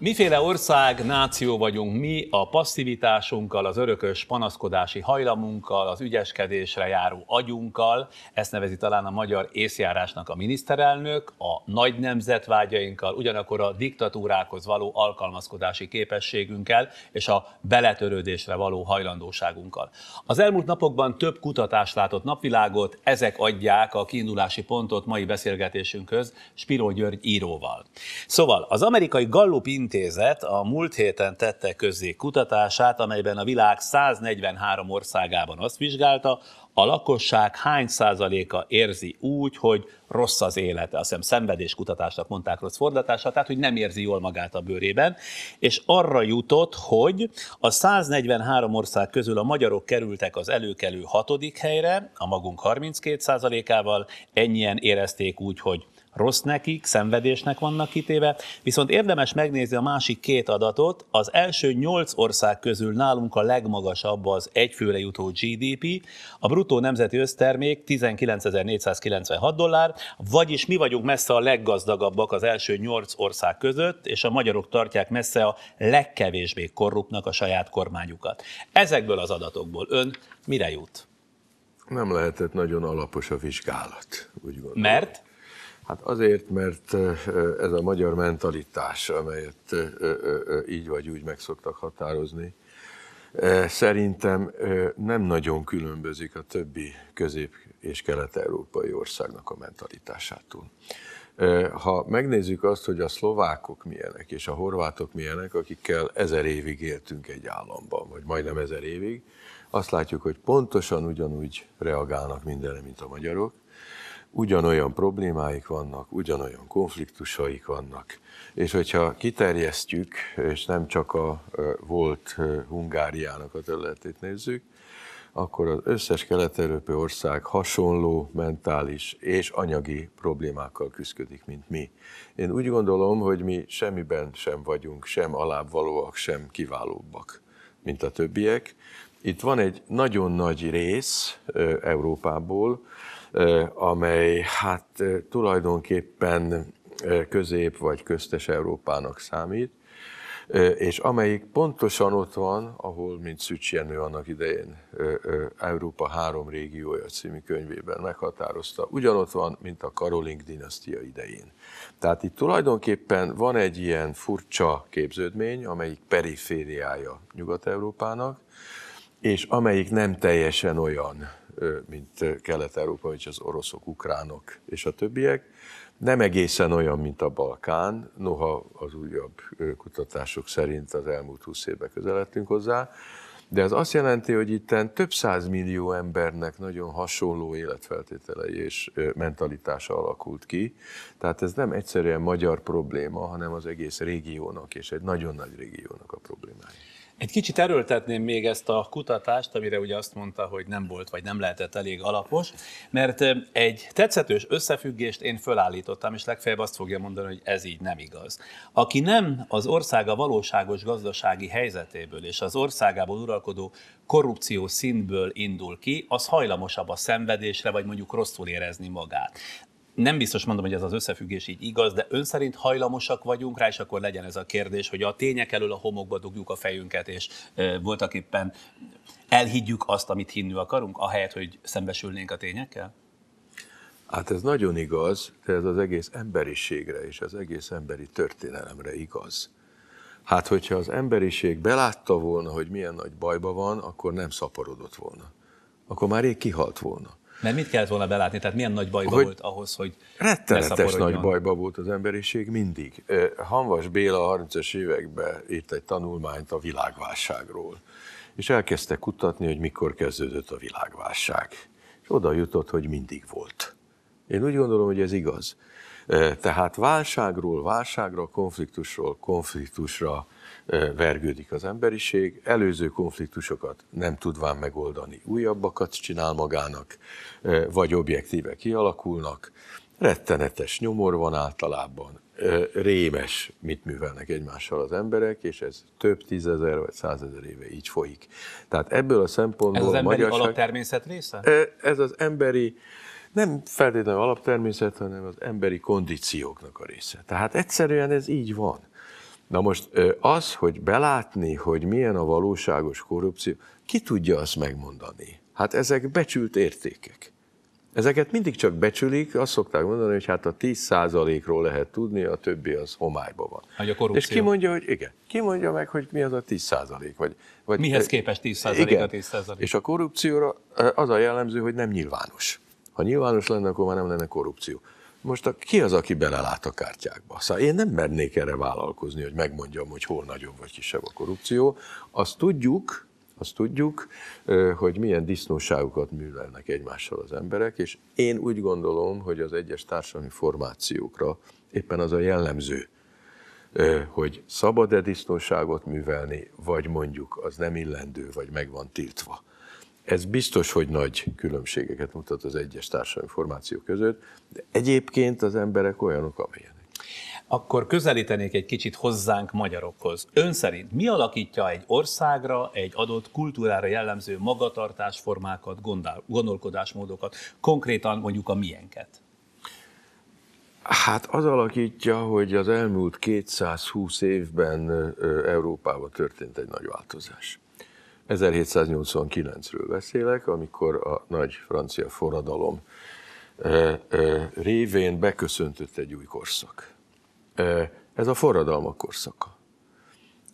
Miféle ország, náció vagyunk mi a passzivitásunkkal, az örökös panaszkodási hajlamunkkal, az ügyeskedésre járó agyunkkal, ezt nevezi talán a magyar észjárásnak a miniszterelnök, a nagy nemzetvágyainkkal, ugyanakkor a diktatúrákhoz való alkalmazkodási képességünkkel és a beletörődésre való hajlandóságunkkal. Az elmúlt napokban több kutatás látott napvilágot, ezek adják a kiindulási pontot mai beszélgetésünkhöz Spiro György íróval. Szóval az amerikai Gallup intézet a múlt héten tette közzé kutatását, amelyben a világ 143 országában azt vizsgálta, a lakosság hány százaléka érzi úgy, hogy rossz az élete, azt hiszem szenvedéskutatásnak mondták rossz fordítása, tehát hogy nem érzi jól magát a bőrében, és arra jutott, hogy a 143 ország közül a magyarok kerültek az előkelő hatodik helyre, a magunk 32 százalékával, ennyien érezték úgy, hogy rossz nekik, szenvedésnek vannak kitéve, viszont érdemes megnézni a másik két adatot. Az első nyolc ország közül nálunk a legmagasabb az egyfőre jutó GDP, a bruttó nemzeti össztermék 19.496 dollár, vagyis mi vagyunk messze a leggazdagabbak az első nyolc ország között, és a magyarok tartják messze a legkevésbé korruptnak a saját kormányukat. Ezekből az adatokból ön mire jut? Nem lehetett nagyon alapos a vizsgálat, úgy gondolom. Mert? Hát azért, mert ez a magyar mentalitás, amelyet így vagy úgy meg szoktak határozni, szerintem nem nagyon különbözik a többi közép- és kelet-európai országnak a mentalitásától. Ha megnézzük azt, hogy a szlovákok milyenek, és a horvátok milyenek, akikkel ezer évig éltünk egy államban, vagy majdnem ezer évig, azt látjuk, hogy pontosan ugyanúgy reagálnak mindenre, mint a magyarok, ugyanolyan problémáik vannak, ugyanolyan konfliktusaik vannak. És hogyha kiterjesztjük, és nem csak a volt Hungáriának a területét nézzük, akkor az összes kelet-európai ország hasonló mentális és anyagi problémákkal küzdik, mint mi. Én úgy gondolom, hogy mi semmiben sem vagyunk, sem alábbvalóak, sem kiválóbbak, mint a többiek. Itt van egy nagyon nagy rész Európából, amely hát tulajdonképpen közép vagy köztes Európának számít, és amelyik pontosan ott van, ahol, mint Szücs Jenő annak idején Európa három régiója című könyvében meghatározta, ugyanott van, mint a Karoling dinasztia idején. Tehát itt tulajdonképpen van egy ilyen furcsa képződmény, amelyik perifériája Nyugat-Európának, és amelyik nem teljesen olyan, mint Kelet-Európa, vagy az oroszok, ukránok és a többiek. Nem egészen olyan, mint a Balkán, noha az újabb kutatások szerint az elmúlt 20 évben közeledtünk hozzá, de ez azt jelenti, hogy itt több száz millió embernek nagyon hasonló életfeltételei és mentalitása alakult ki. Tehát ez nem egyszerűen magyar probléma, hanem az egész régiónak és egy nagyon nagy régiónak a problémája. Egy kicsit erőltetném még ezt a kutatást, amire ugye azt mondta, hogy nem volt vagy nem lehetett elég alapos, mert egy tetszetős összefüggést én fölállítottam, és legfeljebb azt fogja mondani, hogy ez így nem igaz. Aki nem az országa valóságos gazdasági helyzetéből és az országából uralkodó korrupció szintből indul ki, az hajlamosabb a szenvedésre, vagy mondjuk rosszul érezni magát nem biztos mondom, hogy ez az összefüggés így igaz, de ön szerint hajlamosak vagyunk rá, és akkor legyen ez a kérdés, hogy a tények elől a homokba dugjuk a fejünket, és e, voltak éppen elhiggyük azt, amit hinni akarunk, ahelyett, hogy szembesülnénk a tényekkel? Hát ez nagyon igaz, de ez az egész emberiségre és az egész emberi történelemre igaz. Hát, hogyha az emberiség belátta volna, hogy milyen nagy bajba van, akkor nem szaporodott volna. Akkor már rég kihalt volna. Mert mit kellett volna belátni? Tehát milyen nagy bajba hogy volt ahhoz, hogy Rettenetes nagy bajba volt az emberiség mindig. Hanvas Béla a 30-as években írt egy tanulmányt a világválságról. És elkezdte kutatni, hogy mikor kezdődött a világválság. És oda jutott, hogy mindig volt. Én úgy gondolom, hogy ez igaz. Tehát válságról válságra, konfliktusról konfliktusra vergődik az emberiség, előző konfliktusokat nem tudván megoldani, újabbakat csinál magának, vagy objektíve kialakulnak, rettenetes nyomor van általában, rémes, mit művelnek egymással az emberek, és ez több tízezer vagy százezer éve így folyik. Tehát ebből a szempontból... Ez az emberi magyarság, alaptermészet része? Ez az emberi, nem feltétlenül alaptermészet, hanem az emberi kondícióknak a része. Tehát egyszerűen ez így van. Na most az, hogy belátni, hogy milyen a valóságos korrupció, ki tudja azt megmondani? Hát ezek becsült értékek. Ezeket mindig csak becsülik, azt szokták mondani, hogy hát a 10%-ról lehet tudni, a többi az homályban van. Hogy a korrupció. És ki mondja, hogy igen, ki mondja meg, hogy mi az a 10%? Vagy, vagy, Mihez képest 10% igen. a 10%? És a korrupcióra az a jellemző, hogy nem nyilvános. Ha nyilvános lenne, akkor már nem lenne korrupció. Most a, ki az, aki belelát a kártyákba? Szóval én nem mernék erre vállalkozni, hogy megmondjam, hogy hol nagyobb vagy kisebb a korrupció. Azt tudjuk, azt tudjuk, hogy milyen disznóságokat művelnek egymással az emberek, és én úgy gondolom, hogy az egyes társadalmi formációkra éppen az a jellemző, hogy szabad-e disznóságot művelni, vagy mondjuk az nem illendő, vagy meg van tiltva. Ez biztos, hogy nagy különbségeket mutat az egyes társadalmi formációk között, de egyébként az emberek olyanok, amilyenek. Akkor közelítenék egy kicsit hozzánk magyarokhoz. Ön szerint mi alakítja egy országra, egy adott kultúrára jellemző magatartásformákat, gondolkodásmódokat, konkrétan mondjuk a miénket? Hát az alakítja, hogy az elmúlt 220 évben Európában történt egy nagy változás. 1789-ről beszélek, amikor a nagy francia forradalom révén beköszöntött egy új korszak. Ez a forradalmak korszaka.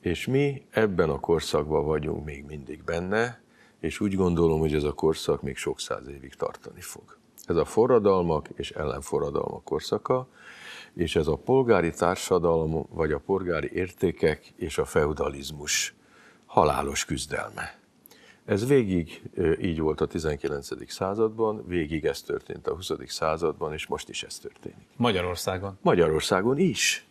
És mi ebben a korszakban vagyunk még mindig benne, és úgy gondolom, hogy ez a korszak még sok száz évig tartani fog. Ez a forradalmak és ellenforradalmak korszaka, és ez a polgári társadalom, vagy a polgári értékek és a feudalizmus halálos küzdelme. Ez végig így volt a 19. században, végig ez történt a 20. században, és most is ez történik. Magyarországon? Magyarországon is.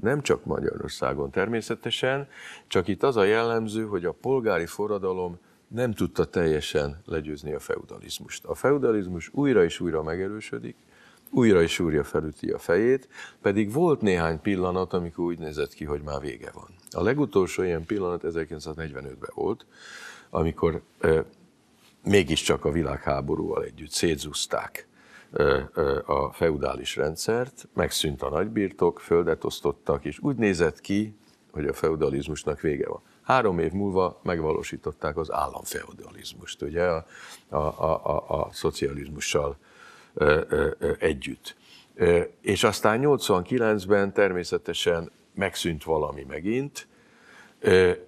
Nem csak Magyarországon természetesen, csak itt az a jellemző, hogy a polgári forradalom nem tudta teljesen legyőzni a feudalizmust. A feudalizmus újra és újra megerősödik, újra és újra felüti a fejét, pedig volt néhány pillanat, amikor úgy nézett ki, hogy már vége van. A legutolsó ilyen pillanat 1945-ben volt, amikor e, mégiscsak a világháborúval együtt szétzúzták e, a feudális rendszert, megszűnt a nagybirtok, földet osztottak, és úgy nézett ki, hogy a feudalizmusnak vége van. Három év múlva megvalósították az államfeudalizmust, ugye a, a, a, a, a szocializmussal e, e, együtt. És aztán 89-ben természetesen megszűnt valami megint,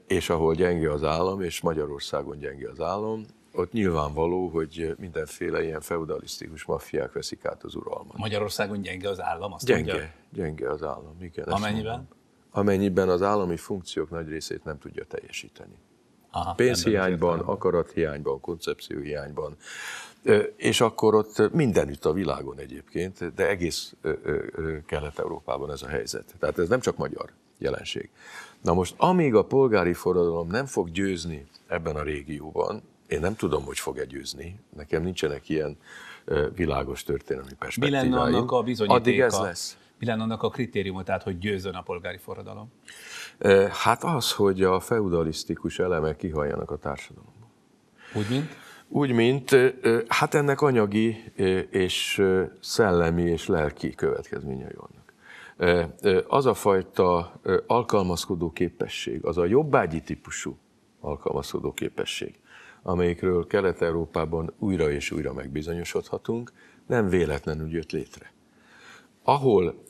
és ahol gyenge az állam, és Magyarországon gyenge az állam, ott nyilvánvaló, hogy mindenféle ilyen feudalisztikus maffiák veszik át az uralmat. Magyarországon gyenge az állam? Azt gyenge, mondja? gyenge az állam, igen. Amennyiben? Amennyiben az állami funkciók nagy részét nem tudja teljesíteni. Aha, Pénzhiányban, akarathiányban, koncepcióhiányban. És akkor ott mindenütt a világon egyébként, de egész Kelet-Európában ez a helyzet. Tehát ez nem csak magyar jelenség. Na most, amíg a polgári forradalom nem fog győzni ebben a régióban, én nem tudom, hogy fog-e győzni, nekem nincsenek ilyen világos történelmi perspektíváim. Mi lenne annak a bizonyítéka? Addig ez lesz. Mi lenne annak a kritériuma, tehát hogy győzön a polgári forradalom? Hát az, hogy a feudalisztikus elemek kihalljanak a társadalomban. Úgy, mint? Úgy, mint, hát ennek anyagi és szellemi és lelki következményei vannak az a fajta alkalmazkodó képesség, az a jobbágyi típusú alkalmazkodó képesség, amelyikről Kelet-Európában újra és újra megbizonyosodhatunk, nem véletlenül jött létre. Ahol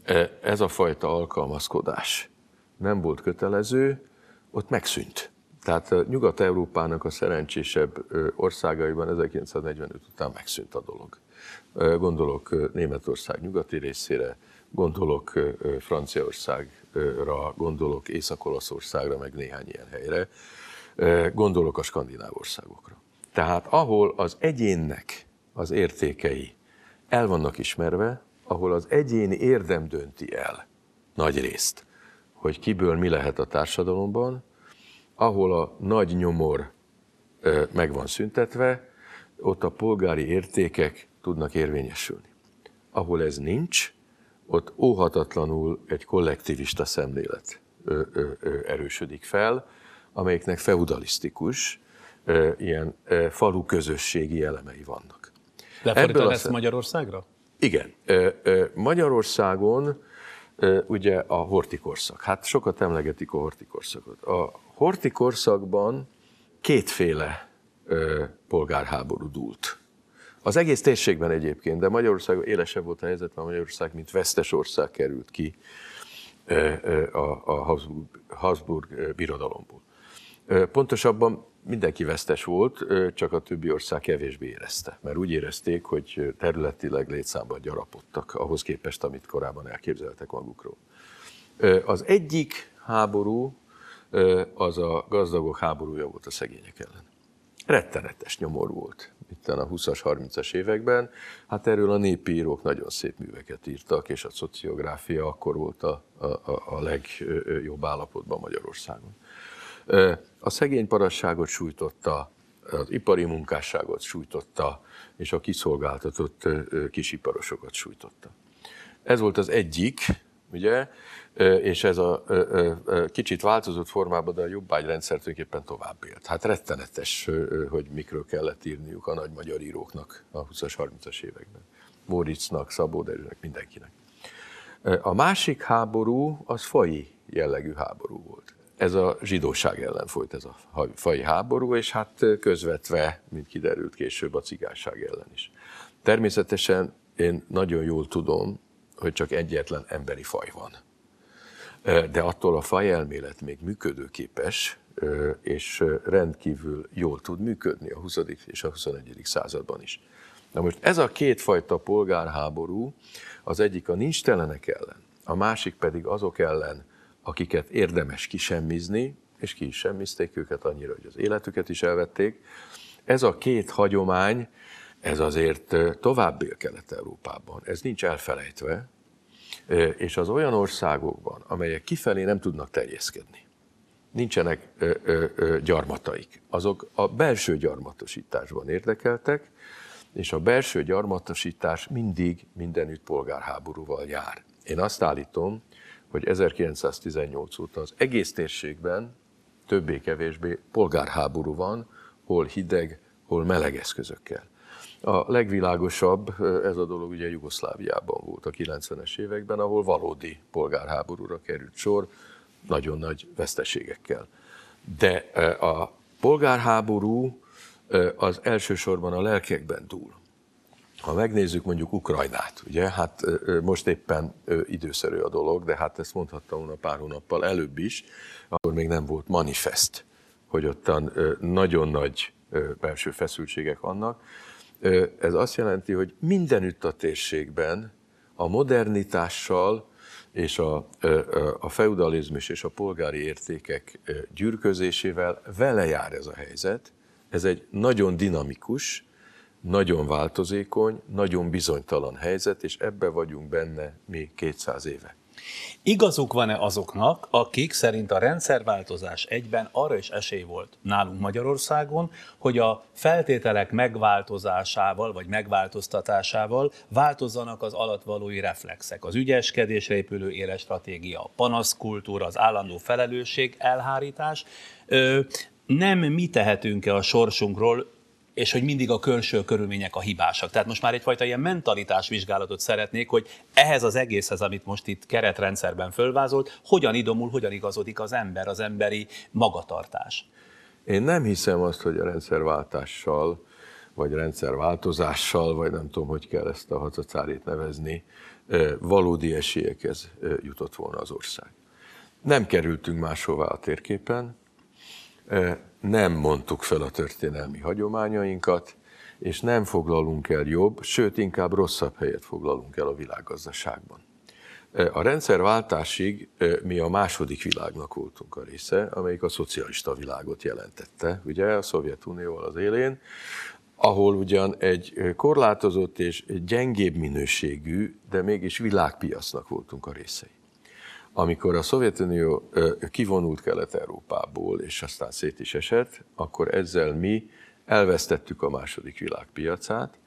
ez a fajta alkalmazkodás nem volt kötelező, ott megszűnt. Tehát Nyugat-Európának a szerencsésebb országaiban 1945 után megszűnt a dolog. Gondolok Németország nyugati részére, gondolok Franciaországra, gondolok Észak-Olaszországra, meg néhány ilyen helyre, gondolok a skandináv országokra. Tehát ahol az egyénnek az értékei el vannak ismerve, ahol az egyéni érdem dönti el nagy részt, hogy kiből mi lehet a társadalomban, ahol a nagy nyomor meg van szüntetve, ott a polgári értékek tudnak érvényesülni. Ahol ez nincs, ott óhatatlanul egy kollektivista szemlélet ö, ö, ö, erősödik fel, amelyiknek feudalisztikus, ö, ilyen ö, falu közösségi elemei vannak. Lefordítva ezt Magyarországra? Igen. Magyarországon ugye a hortikorszak. Hát sokat emlegetik a hortikorszakot. A hortikorszakban kétféle polgárháború dúlt. Az egész térségben egyébként, de Magyarország élesebb volt a helyzet, mert Magyarország, mint vesztes ország került ki a Habsburg, Habsburg birodalomból. Pontosabban mindenki vesztes volt, csak a többi ország kevésbé érezte, mert úgy érezték, hogy területileg létszámban gyarapodtak ahhoz képest, amit korábban elképzeltek magukról. Az egyik háború az a gazdagok háborúja volt a szegények ellen. Rettenetes nyomor volt itt a 20-as, 30-as években. Hát erről a népi írók nagyon szép műveket írtak, és a szociográfia akkor volt a, a, a legjobb állapotban Magyarországon. A szegény parasságot sújtotta, az ipari munkásságot sújtotta, és a kiszolgáltatott kisiparosokat sújtotta. Ez volt az egyik, ugye, és ez a kicsit változott formában, de a jobbágyrendszer tulajdonképpen tovább élt. Hát rettenetes, hogy mikről kellett írniuk a nagy magyar íróknak a 20-as, 30-as években. Moritznak, Szabó Dezsőnek, mindenkinek. A másik háború az fai jellegű háború volt ez a zsidóság ellen folyt ez a fai háború, és hát közvetve, mint kiderült később, a cigányság ellen is. Természetesen én nagyon jól tudom, hogy csak egyetlen emberi faj van. De attól a fajelmélet még működőképes, és rendkívül jól tud működni a 20. és a 21. században is. Na most ez a kétfajta polgárháború, az egyik a nincs telenek ellen, a másik pedig azok ellen, akiket érdemes kisemmizni, és ki is semmizték őket annyira, hogy az életüket is elvették. Ez a két hagyomány, ez azért tovább él Kelet-Európában, ez nincs elfelejtve, és az olyan országokban, amelyek kifelé nem tudnak terjeszkedni, nincsenek gyarmataik, azok a belső gyarmatosításban érdekeltek, és a belső gyarmatosítás mindig mindenütt polgárháborúval jár. Én azt állítom, hogy 1918 óta az egész térségben többé-kevésbé polgárháború van, hol hideg, hol meleg eszközökkel. A legvilágosabb ez a dolog ugye Jugoszláviában volt a 90-es években, ahol valódi polgárháborúra került sor, nagyon nagy veszteségekkel. De a polgárháború az elsősorban a lelkekben túl. Ha megnézzük mondjuk Ukrajnát, ugye, hát most éppen időszerű a dolog, de hát ezt mondhattam volna pár hónappal előbb is, akkor még nem volt manifest, hogy ottan nagyon nagy belső feszültségek vannak. Ez azt jelenti, hogy mindenütt a térségben a modernitással és a, a feudalizmus és a polgári értékek gyűrközésével vele jár ez a helyzet. Ez egy nagyon dinamikus, nagyon változékony, nagyon bizonytalan helyzet, és ebbe vagyunk benne mi 200 éve. Igazuk van-e azoknak, akik szerint a rendszerváltozás egyben arra is esély volt nálunk Magyarországon, hogy a feltételek megváltozásával vagy megváltoztatásával változzanak az alatvalói reflexek, az ügyeskedésre épülő éles stratégia, a panaszkultúra, az állandó felelősség, elhárítás. Nem mi tehetünk-e a sorsunkról, és hogy mindig a külső körülmények a hibásak. Tehát most már egyfajta ilyen mentalitás vizsgálatot szeretnék, hogy ehhez az egészhez, amit most itt keretrendszerben fölvázolt, hogyan idomul, hogyan igazodik az ember, az emberi magatartás. Én nem hiszem azt, hogy a rendszerváltással, vagy rendszerváltozással, vagy nem tudom, hogy kell ezt a hacacárét nevezni, valódi esélyekhez jutott volna az ország. Nem kerültünk máshová a térképen, nem mondtuk fel a történelmi hagyományainkat, és nem foglalunk el jobb, sőt inkább rosszabb helyet foglalunk el a világgazdaságban. A rendszerváltásig mi a második világnak voltunk a része, amelyik a szocialista világot jelentette, ugye a Szovjetunióval az élén, ahol ugyan egy korlátozott és gyengébb minőségű, de mégis világpiacnak voltunk a részei amikor a Szovjetunió kivonult Kelet-Európából, és aztán szét is esett, akkor ezzel mi elvesztettük a második világpiacát,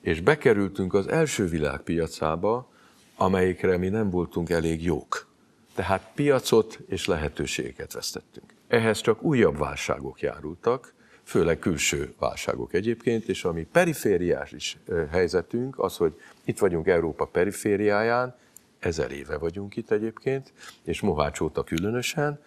és bekerültünk az első világpiacába, amelyikre mi nem voltunk elég jók. Tehát piacot és lehetőségeket vesztettünk. Ehhez csak újabb válságok járultak, főleg külső válságok egyébként, és ami perifériás is helyzetünk, az, hogy itt vagyunk Európa perifériáján, ezer éve vagyunk itt egyébként, és Mohács óta különösen,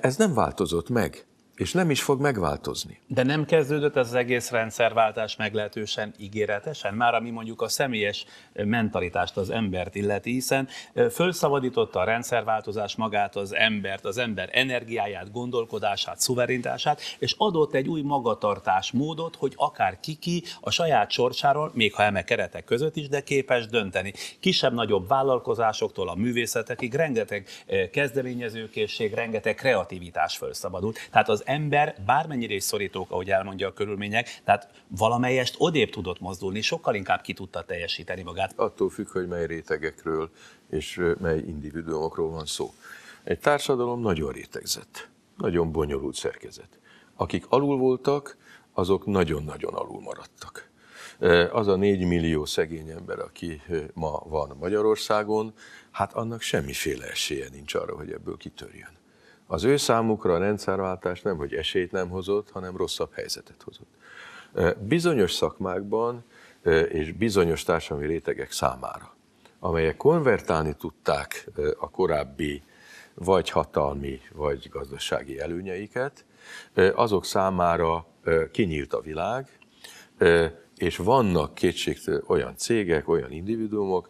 ez nem változott meg és nem is fog megváltozni. De nem kezdődött ez az egész rendszerváltás meglehetősen ígéretesen, már ami mondjuk a személyes mentalitást, az embert illeti, hiszen fölszabadította a rendszerváltozás magát az embert, az ember energiáját, gondolkodását, szuverenitását, és adott egy új magatartás módot, hogy akár kiki a saját sorsáról, még ha eme keretek között is, de képes dönteni. Kisebb-nagyobb vállalkozásoktól a művészetekig rengeteg kezdeményezőkészség, rengeteg kreativitás fölszabadult. Tehát az ember bármennyire is szorítók, ahogy elmondja a körülmények, tehát valamelyest odébb tudott mozdulni, sokkal inkább ki tudta teljesíteni magát. Attól függ, hogy mely rétegekről és mely individuumokról van szó. Egy társadalom nagyon rétegzett, nagyon bonyolult szerkezet. Akik alul voltak, azok nagyon-nagyon alul maradtak. Az a négy millió szegény ember, aki ma van Magyarországon, hát annak semmiféle esélye nincs arra, hogy ebből kitörjön. Az ő számukra a rendszerváltás nem, hogy esélyt nem hozott, hanem rosszabb helyzetet hozott. Bizonyos szakmákban és bizonyos társadalmi rétegek számára, amelyek konvertálni tudták a korábbi vagy hatalmi, vagy gazdasági előnyeiket, azok számára kinyílt a világ, és vannak kétségtelen olyan cégek, olyan individuumok,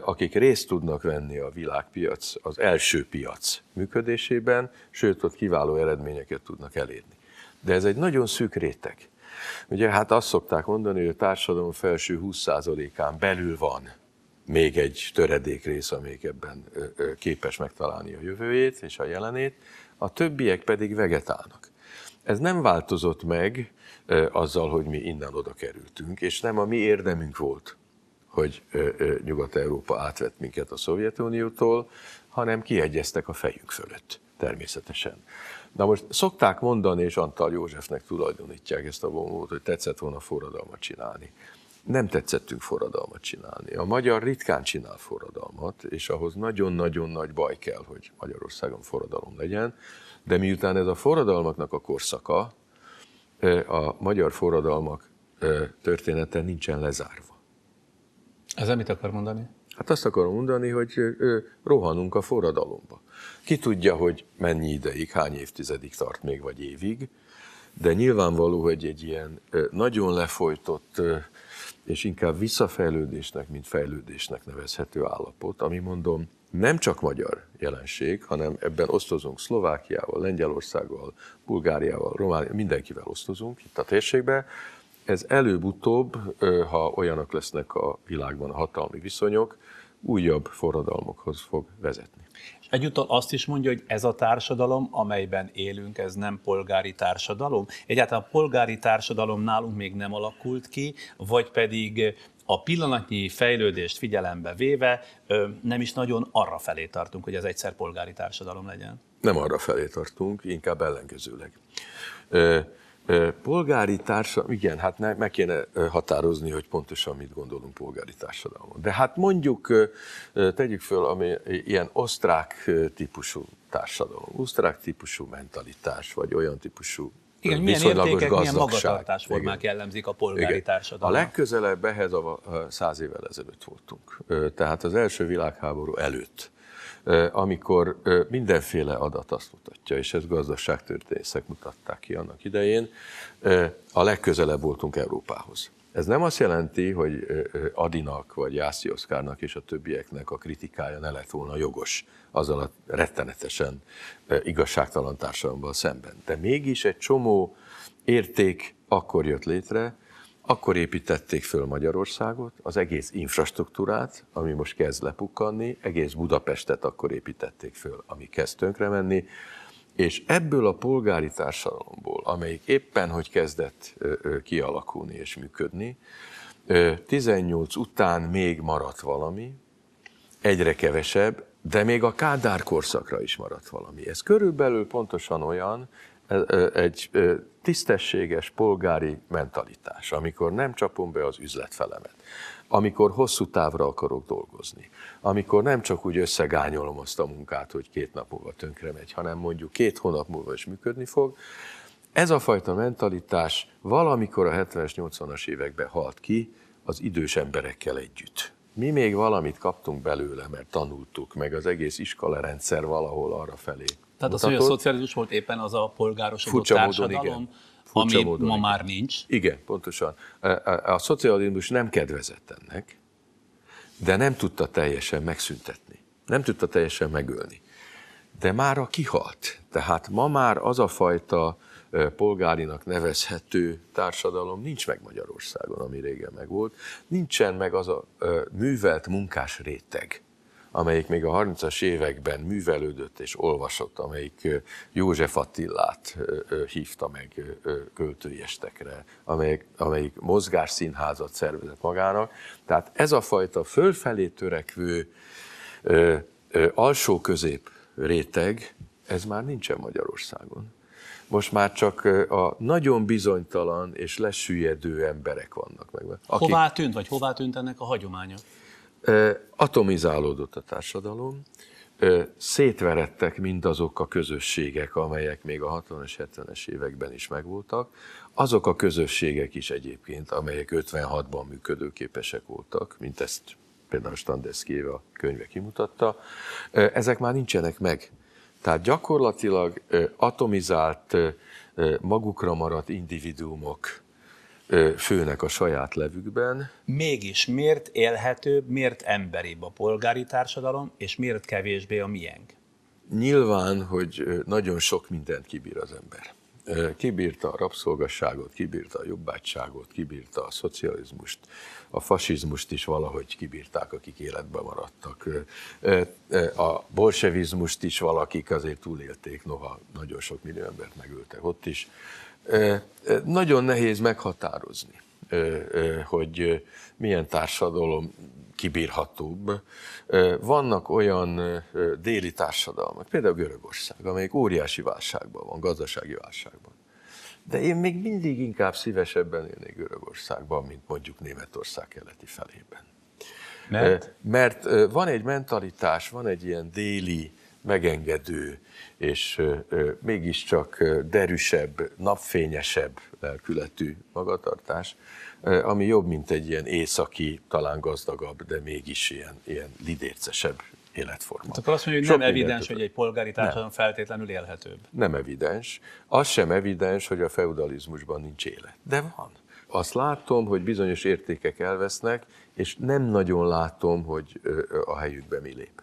akik részt tudnak venni a világpiac, az első piac működésében, sőt, ott kiváló eredményeket tudnak elérni. De ez egy nagyon szűk réteg. Ugye hát azt szokták mondani, hogy a társadalom felső 20%-án belül van még egy töredék rész, amelyik ebben képes megtalálni a jövőjét és a jelenét, a többiek pedig vegetálnak. Ez nem változott meg azzal, hogy mi innen oda kerültünk, és nem a mi érdemünk volt, hogy Nyugat-Európa átvett minket a Szovjetuniótól, hanem kiegyeztek a fejünk fölött, természetesen. Na most szokták mondani, és Antal Józsefnek tulajdonítják ezt a vonót, hogy tetszett volna forradalmat csinálni. Nem tetszettünk forradalmat csinálni. A magyar ritkán csinál forradalmat, és ahhoz nagyon-nagyon nagy baj kell, hogy Magyarországon forradalom legyen, de miután ez a forradalmaknak a korszaka, a magyar forradalmak története nincsen lezárva. Ezzel mit akar mondani? Hát azt akarom mondani, hogy rohanunk a forradalomba. Ki tudja, hogy mennyi ideig, hány évtizedig tart még, vagy évig, de nyilvánvaló, hogy egy ilyen nagyon lefolytott és inkább visszafejlődésnek, mint fejlődésnek nevezhető állapot, ami mondom, nem csak magyar jelenség, hanem ebben osztozunk Szlovákiával, Lengyelországgal, Bulgáriával, Romániával, mindenkivel osztozunk itt a térségben, ez előbb-utóbb, ha olyanok lesznek a világban a hatalmi viszonyok, újabb forradalmokhoz fog vezetni. És egyúttal azt is mondja, hogy ez a társadalom, amelyben élünk, ez nem polgári társadalom? Egyáltalán a polgári társadalom nálunk még nem alakult ki, vagy pedig a pillanatnyi fejlődést figyelembe véve nem is nagyon arra felé tartunk, hogy ez egyszer polgári társadalom legyen? Nem arra felé tartunk, inkább ellenkezőleg. Polgári társadalom, igen, hát meg kéne határozni, hogy pontosan mit gondolunk polgári társadalmon. De hát mondjuk, tegyük föl, ami ilyen osztrák típusú társadalom, osztrák típusú mentalitás, vagy olyan típusú igen, milyen értékek, milyen magatartásformák jellemzik a polgári Igen. társadalmat? A legközelebb ehhez a száz évvel ezelőtt voltunk. Tehát az első világháború előtt amikor mindenféle adat azt mutatja, és ezt gazdaságtörténészek mutatták ki annak idején, a legközelebb voltunk Európához. Ez nem azt jelenti, hogy Adinak, vagy Jászi Oszkárnak és a többieknek a kritikája ne lett volna jogos azzal a rettenetesen igazságtalan társadalomban szemben. De mégis egy csomó érték akkor jött létre, akkor építették föl Magyarországot, az egész infrastruktúrát, ami most kezd lepukkanni, egész Budapestet akkor építették föl, ami kezd tönkre menni, és ebből a polgári társadalomból, amelyik éppen hogy kezdett kialakulni és működni, 18 után még maradt valami, egyre kevesebb, de még a Kádár korszakra is maradt valami. Ez körülbelül pontosan olyan, egy tisztességes polgári mentalitás, amikor nem csapom be az üzletfelemet, amikor hosszú távra akarok dolgozni, amikor nem csak úgy összegányolom azt a munkát, hogy két nap múlva tönkre megy, hanem mondjuk két hónap múlva is működni fog, ez a fajta mentalitás valamikor a 70-es, 80-as években halt ki az idős emberekkel együtt. Mi még valamit kaptunk belőle, mert tanultuk, meg az egész iskolarendszer valahol arra felé. Tehát az, hogy a szocializmus volt éppen az a polgárosodott Furcsa módon, társadalom, igen. Furcsa ami módon, ma igen. már nincs. Igen, pontosan. A, a, a szocializmus nem kedvezett ennek, de nem tudta teljesen megszüntetni. Nem tudta teljesen megölni. De már a kihalt. Tehát ma már az a fajta ö, polgárinak nevezhető társadalom nincs meg Magyarországon, ami régen megvolt. Nincsen meg az a művelt munkás réteg, amelyik még a 30-as években művelődött és olvasott, amelyik József ö, hívta meg költői estekre, amelyik, amelyik mozgásszínházat szervezett magának. Tehát ez a fajta fölfelé törekvő alsó-közép réteg, ez már nincsen Magyarországon. Most már csak a nagyon bizonytalan és lesüllyedő emberek vannak meg. Akik, Hová tűnt, vagy hová tűnt ennek a hagyománya? Atomizálódott a társadalom, szétverettek mindazok a közösségek, amelyek még a 60-as, 70-es években is megvoltak, azok a közösségek is egyébként, amelyek 56-ban működőképesek voltak, mint ezt például Standeszki a könyve kimutatta, ezek már nincsenek meg. Tehát gyakorlatilag atomizált, magukra maradt individuumok főnek a saját levükben, Mégis miért élhetőbb, miért emberibb a polgári társadalom, és miért kevésbé a miénk? Nyilván, hogy nagyon sok mindent kibír az ember. Kibírta a rabszolgasságot, kibírta a jobbátságot, kibírta a szocializmust, a fasizmust is valahogy kibírták, akik életben maradtak. A bolsevizmust is valakik azért túlélték, noha nagyon sok millió embert megöltek ott is. Nagyon nehéz meghatározni, hogy milyen társadalom kibírhatóbb. Vannak olyan déli társadalmak, például Görögország, amelyik óriási válságban van, gazdasági válságban. De én még mindig inkább szívesebben élnék Görögországban, mint mondjuk Németország keleti felében. Mert? Mert van egy mentalitás, van egy ilyen déli, megengedő, és mégiscsak derűsebb, napfényesebb lelkületű magatartás, ami jobb, mint egy ilyen északi, talán gazdagabb, de mégis ilyen, ilyen lidércesebb életforma. Hát akkor azt mondja, hogy Sok nem evidens, mindent hogy egy polgári társadalom feltétlenül élhetőbb. Nem evidens. Az sem evidens, hogy a feudalizmusban nincs élet. De van. Azt látom, hogy bizonyos értékek elvesznek, és nem nagyon látom, hogy a helyükbe mi lép.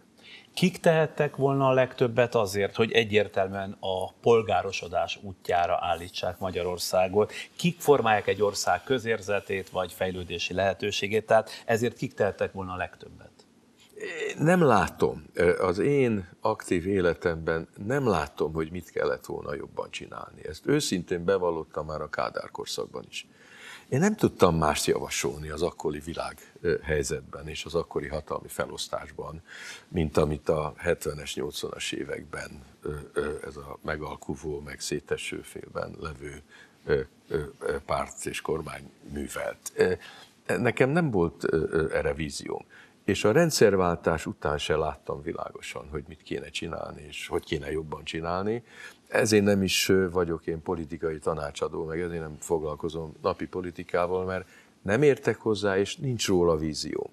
Kik tehettek volna a legtöbbet azért, hogy egyértelműen a polgárosodás útjára állítsák Magyarországot? Kik formálják egy ország közérzetét vagy fejlődési lehetőségét? Tehát ezért kik tehettek volna a legtöbbet? Nem látom, az én aktív életemben nem látom, hogy mit kellett volna jobban csinálni. Ezt őszintén bevallottam már a Kádár korszakban is. Én nem tudtam mást javasolni az akkori világ helyzetben és az akkori hatalmi felosztásban, mint amit a 70-es, 80-as években ez a megalkuvó, meg széteső félben levő párt és kormány művelt. Nekem nem volt erre vízióm. És a rendszerváltás után se láttam világosan, hogy mit kéne csinálni, és hogy kéne jobban csinálni. Ezért nem is vagyok én politikai tanácsadó, meg ezért nem foglalkozom napi politikával, mert nem értek hozzá, és nincs róla vízió.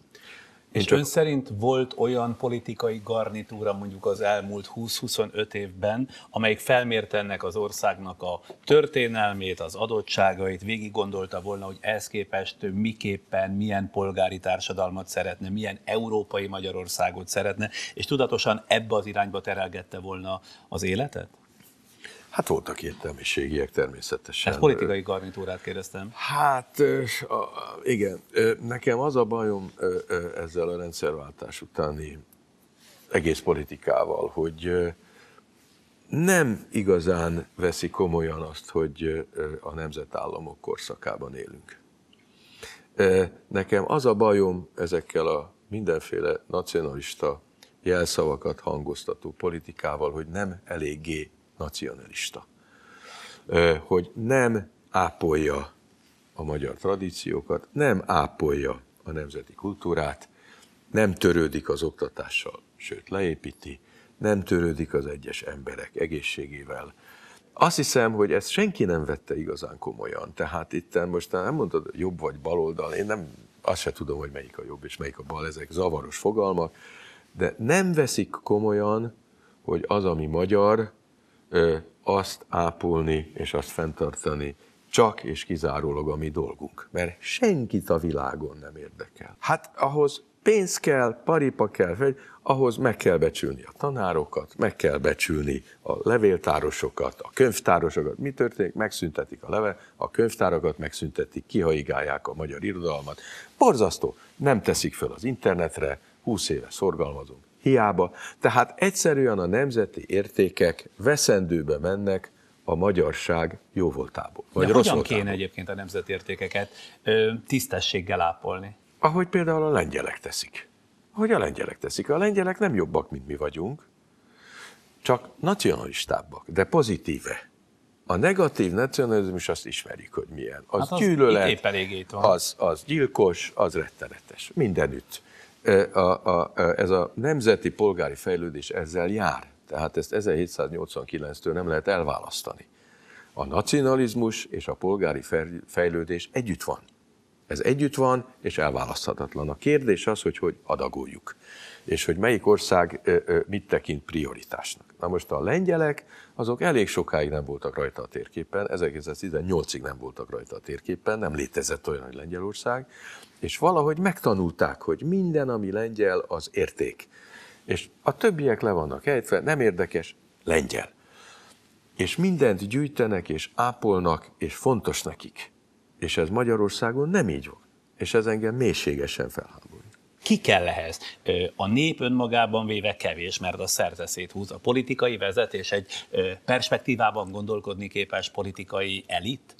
Én És ön szerint volt olyan politikai garnitúra mondjuk az elmúlt 20-25 évben, amelyik felmérte ennek az országnak a történelmét, az adottságait, végig gondolta volna, hogy ehhez képest miképpen, milyen polgári társadalmat szeretne, milyen európai Magyarországot szeretne, és tudatosan ebbe az irányba terelgette volna az életet? Hát voltak értelmiségiek természetesen. Ez politikai garnitúrát kérdeztem. Hát igen, nekem az a bajom ezzel a rendszerváltás utáni egész politikával, hogy nem igazán veszi komolyan azt, hogy a nemzetállamok korszakában élünk. Nekem az a bajom ezekkel a mindenféle nacionalista jelszavakat hangoztató politikával, hogy nem eléggé nacionalista. Hogy nem ápolja a magyar tradíciókat, nem ápolja a nemzeti kultúrát, nem törődik az oktatással, sőt leépíti, nem törődik az egyes emberek egészségével. Azt hiszem, hogy ezt senki nem vette igazán komolyan. Tehát itt most nem mondtad jobb vagy baloldal, én nem azt se tudom, hogy melyik a jobb és melyik a bal, ezek zavaros fogalmak, de nem veszik komolyan, hogy az, ami magyar, azt ápolni és azt fenntartani csak és kizárólag a mi dolgunk. Mert senkit a világon nem érdekel. Hát ahhoz pénz kell, paripa kell, ahhoz meg kell becsülni a tanárokat, meg kell becsülni a levéltárosokat, a könyvtárosokat. Mi történik? Megszüntetik a leve, a könyvtárakat megszüntetik, kihaigálják a magyar irodalmat. Borzasztó, nem teszik fel az internetre, 20 éve szorgalmazunk. Hiába. Tehát egyszerűen a nemzeti értékek veszendőbe mennek a magyarság jóvoltából. Vagy De hogyan kéne egyébként a nemzetértékeket tisztességgel ápolni? Ahogy például a lengyelek teszik. Ahogy a lengyelek teszik. A lengyelek nem jobbak, mint mi vagyunk, csak nacionalistábbak, de pozitíve. A negatív nacionalizmus azt ismerik, hogy milyen. Az, hát az gyűlölet, az, az gyilkos, az rettenetes. Mindenütt. A, a, a, ez a nemzeti polgári fejlődés ezzel jár. Tehát ezt 1789-től nem lehet elválasztani. A nacionalizmus és a polgári fejlődés együtt van. Ez együtt van, és elválaszthatatlan. A kérdés az, hogy hogy adagoljuk, és hogy melyik ország mit tekint prioritásnak. Na most a lengyelek, azok elég sokáig nem voltak rajta a térképen, 1918-ig nem voltak rajta a térképen, nem létezett olyan, hogy Lengyelország, és valahogy megtanulták, hogy minden, ami lengyel, az érték. És a többiek le vannak ejtve, nem érdekes, lengyel. És mindent gyűjtenek és ápolnak, és fontos nekik. És ez Magyarországon nem így van. És ez engem mélységesen felháborít. Ki kell ehhez? A nép önmagában véve kevés, mert a szerze széthúz. A politikai vezetés egy perspektívában gondolkodni képes politikai elit?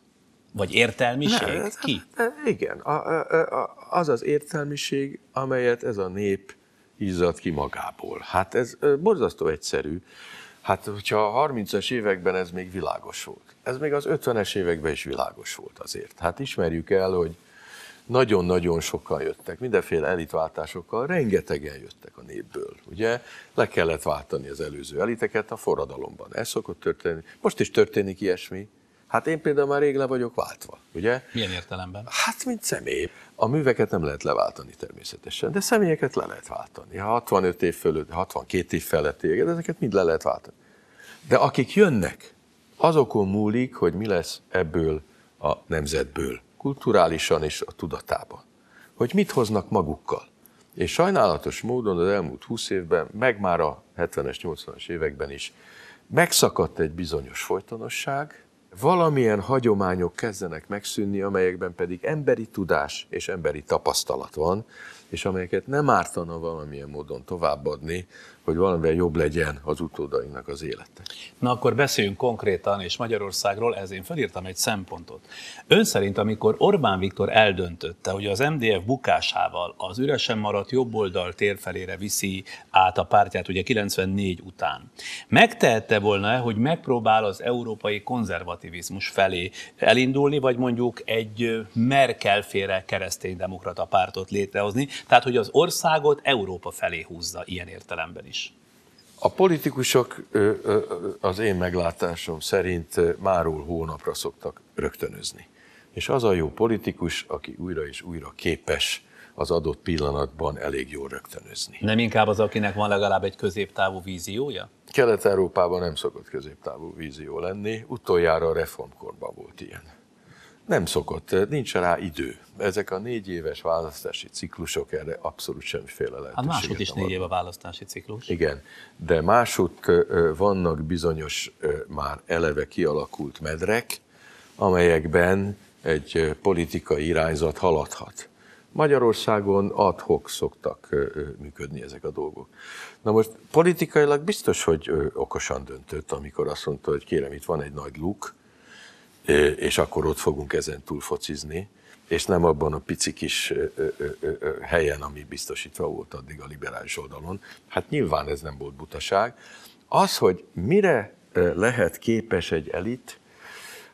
Vagy értelmiség? Ne, Ki? Igen, a, a, a, az az értelmiség, amelyet ez a nép izzad ki magából. Hát ez borzasztó egyszerű. Hát, hogyha a 30-as években ez még világos volt. Ez még az 50-es években is világos volt azért. Hát ismerjük el, hogy nagyon-nagyon sokan jöttek, mindenféle elitváltásokkal, rengetegen jöttek a népből. Ugye le kellett váltani az előző eliteket a forradalomban. Ez szokott történni. Most is történik ilyesmi. Hát én például már rég le vagyok váltva, ugye? Milyen értelemben? Hát, mint személy. A műveket nem lehet leváltani természetesen, de személyeket le lehet váltani. Ha 65 év fölött, 62 év feletti, ezeket mind le lehet váltani. De akik jönnek, azokon múlik, hogy mi lesz ebből a nemzetből, kulturálisan és a tudatában. Hogy mit hoznak magukkal. És sajnálatos módon az elmúlt 20 évben, meg már a 70-es, 80-as években is megszakadt egy bizonyos folytonosság, valamilyen hagyományok kezdenek megszűnni, amelyekben pedig emberi tudás és emberi tapasztalat van, és amelyeket nem ártana valamilyen módon továbbadni, hogy valamivel jobb legyen az utódainak az élete. Na akkor beszéljünk konkrétan és Magyarországról, ez én felírtam egy szempontot. Ön szerint, amikor Orbán Viktor eldöntötte, hogy az MDF bukásával az üresen maradt jobboldal térfelére viszi át a pártját ugye 94 után, megtehette volna hogy megpróbál az európai konzervativizmus felé elindulni, vagy mondjuk egy Merkel-féle kereszténydemokrata pártot létrehozni, tehát hogy az országot Európa felé húzza ilyen értelemben is. A politikusok az én meglátásom szerint máról hónapra szoktak rögtönözni. És az a jó politikus, aki újra és újra képes az adott pillanatban elég jól rögtönözni. Nem inkább az, akinek van legalább egy középtávú víziója? Kelet-Európában nem szokott középtávú vízió lenni, utoljára a reformkorban volt ilyen. Nem szokott, nincs rá idő. Ezek a négy éves választási ciklusok erre abszolút semmiféle lehetőséget Hát máshogy is négy év a választási ciklus. Igen, de máshogy vannak bizonyos már eleve kialakult medrek, amelyekben egy politikai irányzat haladhat. Magyarországon adhok szoktak működni ezek a dolgok. Na most politikailag biztos, hogy okosan döntött, amikor azt mondta, hogy kérem, itt van egy nagy luk, és akkor ott fogunk ezen túl focizni, és nem abban a pici kis helyen, ami biztosítva volt addig a liberális oldalon. Hát nyilván ez nem volt butaság. Az, hogy mire lehet képes egy elit,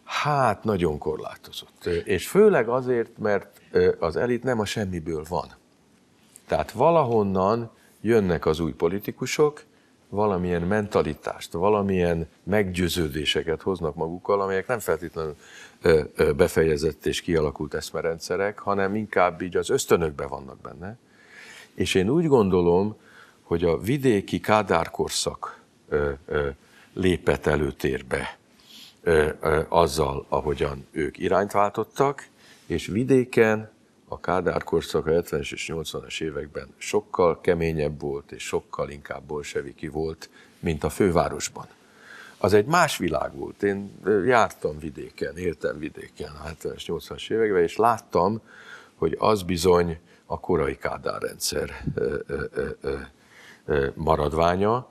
hát nagyon korlátozott. És főleg azért, mert az elit nem a semmiből van. Tehát valahonnan jönnek az új politikusok, valamilyen mentalitást, valamilyen meggyőződéseket hoznak magukkal, amelyek nem feltétlenül befejezett és kialakult eszmerendszerek, hanem inkább így az ösztönökben vannak benne. És én úgy gondolom, hogy a vidéki kádárkorszak lépett előtérbe azzal, ahogyan ők irányt váltottak, és vidéken a Kádár korszak a 70-es és 80-as években sokkal keményebb volt, és sokkal inkább bolseviki volt, mint a fővárosban. Az egy más világ volt. Én jártam vidéken, éltem vidéken a 70-es, 80-as években, és láttam, hogy az bizony a korai Kádár rendszer maradványa,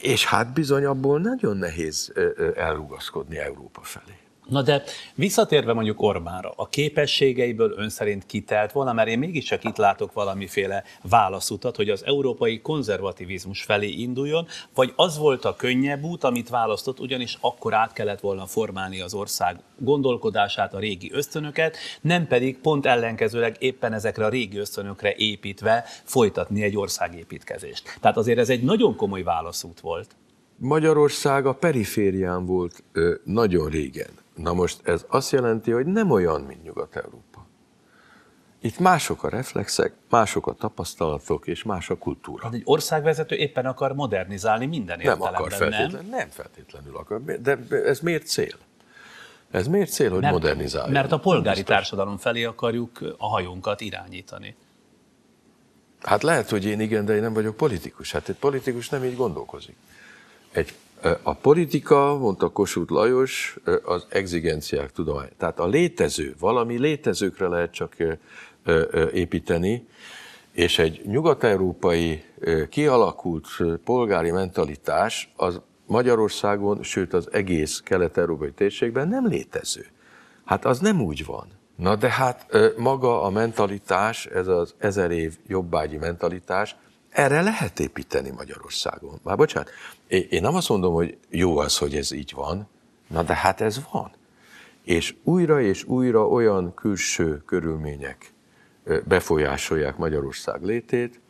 és hát bizony abból nagyon nehéz elrugaszkodni Európa felé. Na de visszatérve mondjuk Orbánra, a képességeiből ön szerint kitelt volna, mert én mégiscsak itt látok valamiféle válaszutat, hogy az európai konzervativizmus felé induljon, vagy az volt a könnyebb út, amit választott, ugyanis akkor át kellett volna formálni az ország gondolkodását, a régi ösztönöket, nem pedig pont ellenkezőleg éppen ezekre a régi ösztönökre építve folytatni egy országépítkezést. Tehát azért ez egy nagyon komoly válaszút volt. Magyarország a periférián volt ö, nagyon régen. Na most ez azt jelenti, hogy nem olyan, mint Nyugat-Európa. Itt mások a reflexek, mások a tapasztalatok, és más a kultúra. Hát egy országvezető éppen akar modernizálni minden nem értelemben, akar feltétlen, nem? Nem feltétlenül akar, de ez miért cél? Ez miért cél, hogy mert, modernizáljon? Mert a polgári társadalom felé akarjuk a hajónkat irányítani. Hát lehet, hogy én igen, de én nem vagyok politikus. Hát egy politikus nem így gondolkozik. Egy a politika, mondta Kossuth Lajos, az exigenciák tudomány. Tehát a létező, valami létezőkre lehet csak építeni, és egy nyugat-európai kialakult polgári mentalitás az Magyarországon, sőt az egész kelet-európai térségben nem létező. Hát az nem úgy van. Na de hát maga a mentalitás, ez az ezer év jobbágyi mentalitás, erre lehet építeni Magyarországon. Már bocsánat, én nem azt mondom, hogy jó az, hogy ez így van, na de hát ez van. És újra és újra olyan külső körülmények befolyásolják Magyarország létét,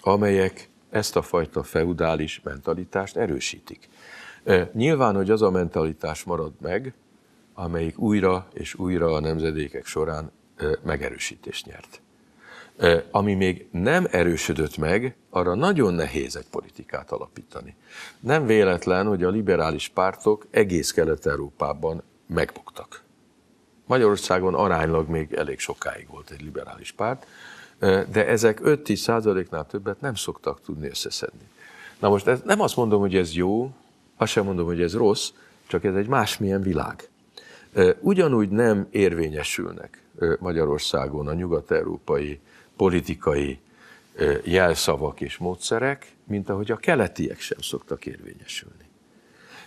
amelyek ezt a fajta feudális mentalitást erősítik. Nyilván, hogy az a mentalitás marad meg, amelyik újra és újra a nemzedékek során megerősítést nyert. Ami még nem erősödött meg, arra nagyon nehéz egy politikát alapítani. Nem véletlen, hogy a liberális pártok egész Kelet-Európában megbuktak. Magyarországon aránylag még elég sokáig volt egy liberális párt, de ezek 5-10 százaléknál többet nem szoktak tudni összeszedni. Na most ez, nem azt mondom, hogy ez jó, azt sem mondom, hogy ez rossz, csak ez egy másmilyen világ. Ugyanúgy nem érvényesülnek Magyarországon a nyugat-európai politikai jelszavak és módszerek, mint ahogy a keletiek sem szoktak érvényesülni.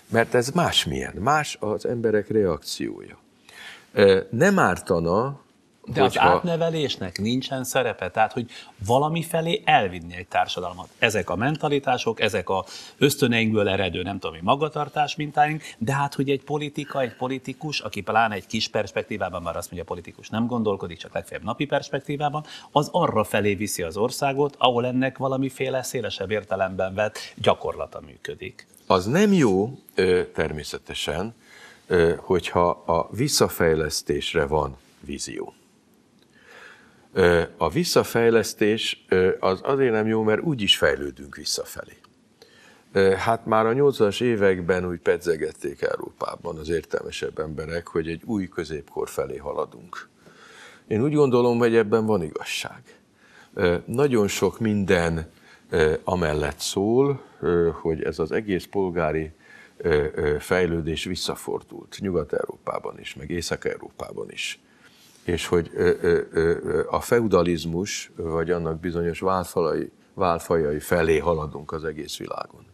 Mert ez másmilyen, más az emberek reakciója. Nem ártana, de Hogyha... az átnevelésnek nincsen szerepe, tehát hogy valami felé elvinni egy társadalmat. Ezek a mentalitások, ezek a ösztöneinkből eredő, nem tudom, magatartás mintáink, de hát, hogy egy politika, egy politikus, aki pláne egy kis perspektívában, már azt mondja, a politikus nem gondolkodik, csak legfeljebb napi perspektívában, az arra felé viszi az országot, ahol ennek valamiféle szélesebb értelemben vett gyakorlata működik. Az nem jó természetesen, hogyha a visszafejlesztésre van vízió. A visszafejlesztés az azért nem jó, mert úgy is fejlődünk visszafelé. Hát már a 80-as években úgy pedzegették Európában az értelmesebb emberek, hogy egy új középkor felé haladunk. Én úgy gondolom, hogy ebben van igazság. Nagyon sok minden amellett szól, hogy ez az egész polgári fejlődés visszafordult Nyugat-Európában is, meg Észak-Európában is és hogy a feudalizmus, vagy annak bizonyos válfalai, válfajai felé haladunk az egész világon.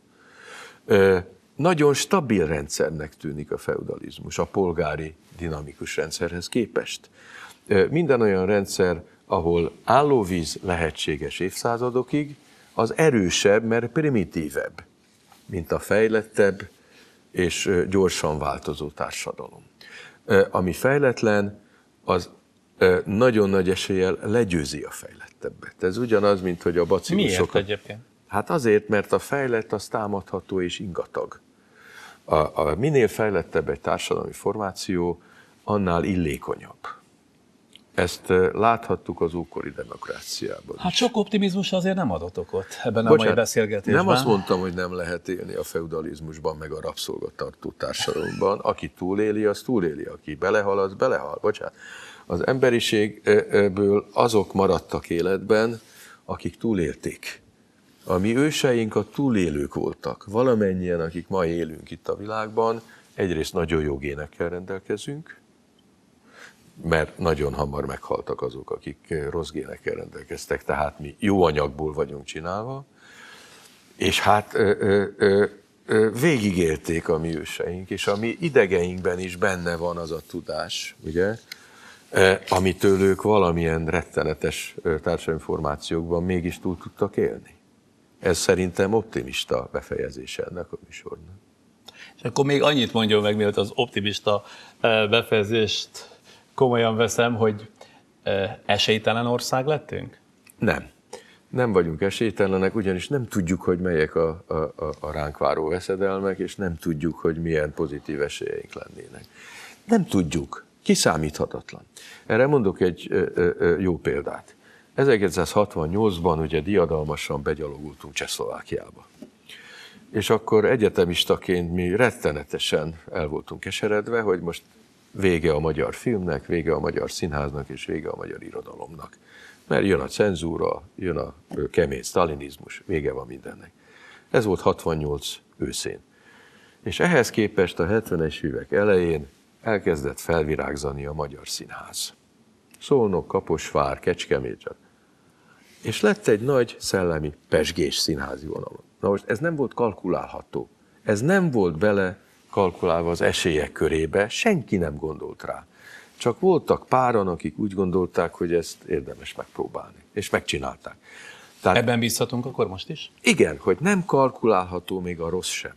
Nagyon stabil rendszernek tűnik a feudalizmus, a polgári dinamikus rendszerhez képest. Minden olyan rendszer, ahol állóvíz lehetséges évszázadokig, az erősebb, mert primitívebb, mint a fejlettebb és gyorsan változó társadalom. Ami fejletlen, az nagyon nagy eséllyel legyőzi a fejlettebbet. Ez ugyanaz, mint hogy a bacillusokat... Miért egyébként? Hát azért, mert a fejlett az támadható és ingatag. A, a minél fejlettebb egy társadalmi formáció, annál illékonyabb. Ezt láthattuk az ókori demokráciában. Hát sok optimizmus azért nem adott okot ebben a mai beszélgetésben. Nem azt mondtam, hogy nem lehet élni a feudalizmusban, meg a rabszolgatartó társadalomban. Aki túléli, az túléli. Aki belehal, az belehal. Bocsánat. Az emberiségből azok maradtak életben, akik túlélték. A mi őseink a túlélők voltak. Valamennyien, akik ma élünk itt a világban, egyrészt nagyon jó génekkel rendelkezünk, mert nagyon hamar meghaltak azok, akik rossz génekkel rendelkeztek, tehát mi jó anyagból vagyunk csinálva, és hát ö, ö, ö, végigélték a mi őseink, és a mi idegeinkben is benne van az a tudás, ugye, amitől ők valamilyen rettenetes társadalmi formációkban mégis túl tudtak élni. Ez szerintem optimista befejezése ennek a műsornak. És akkor még annyit mondjon meg, mielőtt az optimista befejezést komolyan veszem, hogy esélytelen ország lettünk? Nem. Nem vagyunk esélytelenek, ugyanis nem tudjuk, hogy melyek a, a, a, ránk váró veszedelmek, és nem tudjuk, hogy milyen pozitív esélyeink lennének. Nem tudjuk. Kiszámíthatatlan. Erre mondok egy jó példát. 1968-ban ugye diadalmasan begyalogultunk Csehszlovákiába. És akkor egyetemistaként mi rettenetesen el voltunk keseredve, hogy most vége a magyar filmnek, vége a magyar színháznak és vége a magyar irodalomnak. Mert jön a cenzúra, jön a kemény stalinizmus, vége van mindennek. Ez volt 68 őszén. És ehhez képest a 70-es évek elején elkezdett felvirágzani a magyar színház. Szolnok, Kaposvár, Kecskemét. És lett egy nagy szellemi pesgés színházi vonal. Na most ez nem volt kalkulálható. Ez nem volt bele kalkulálva az esélyek körébe, senki nem gondolt rá. Csak voltak páran, akik úgy gondolták, hogy ezt érdemes megpróbálni. És megcsinálták. Tehát, Ebben bízhatunk akkor most is? Igen, hogy nem kalkulálható még a rossz sem.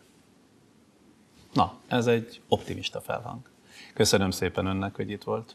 Na, ez egy optimista felhang. Köszönöm szépen önnek, hogy itt volt.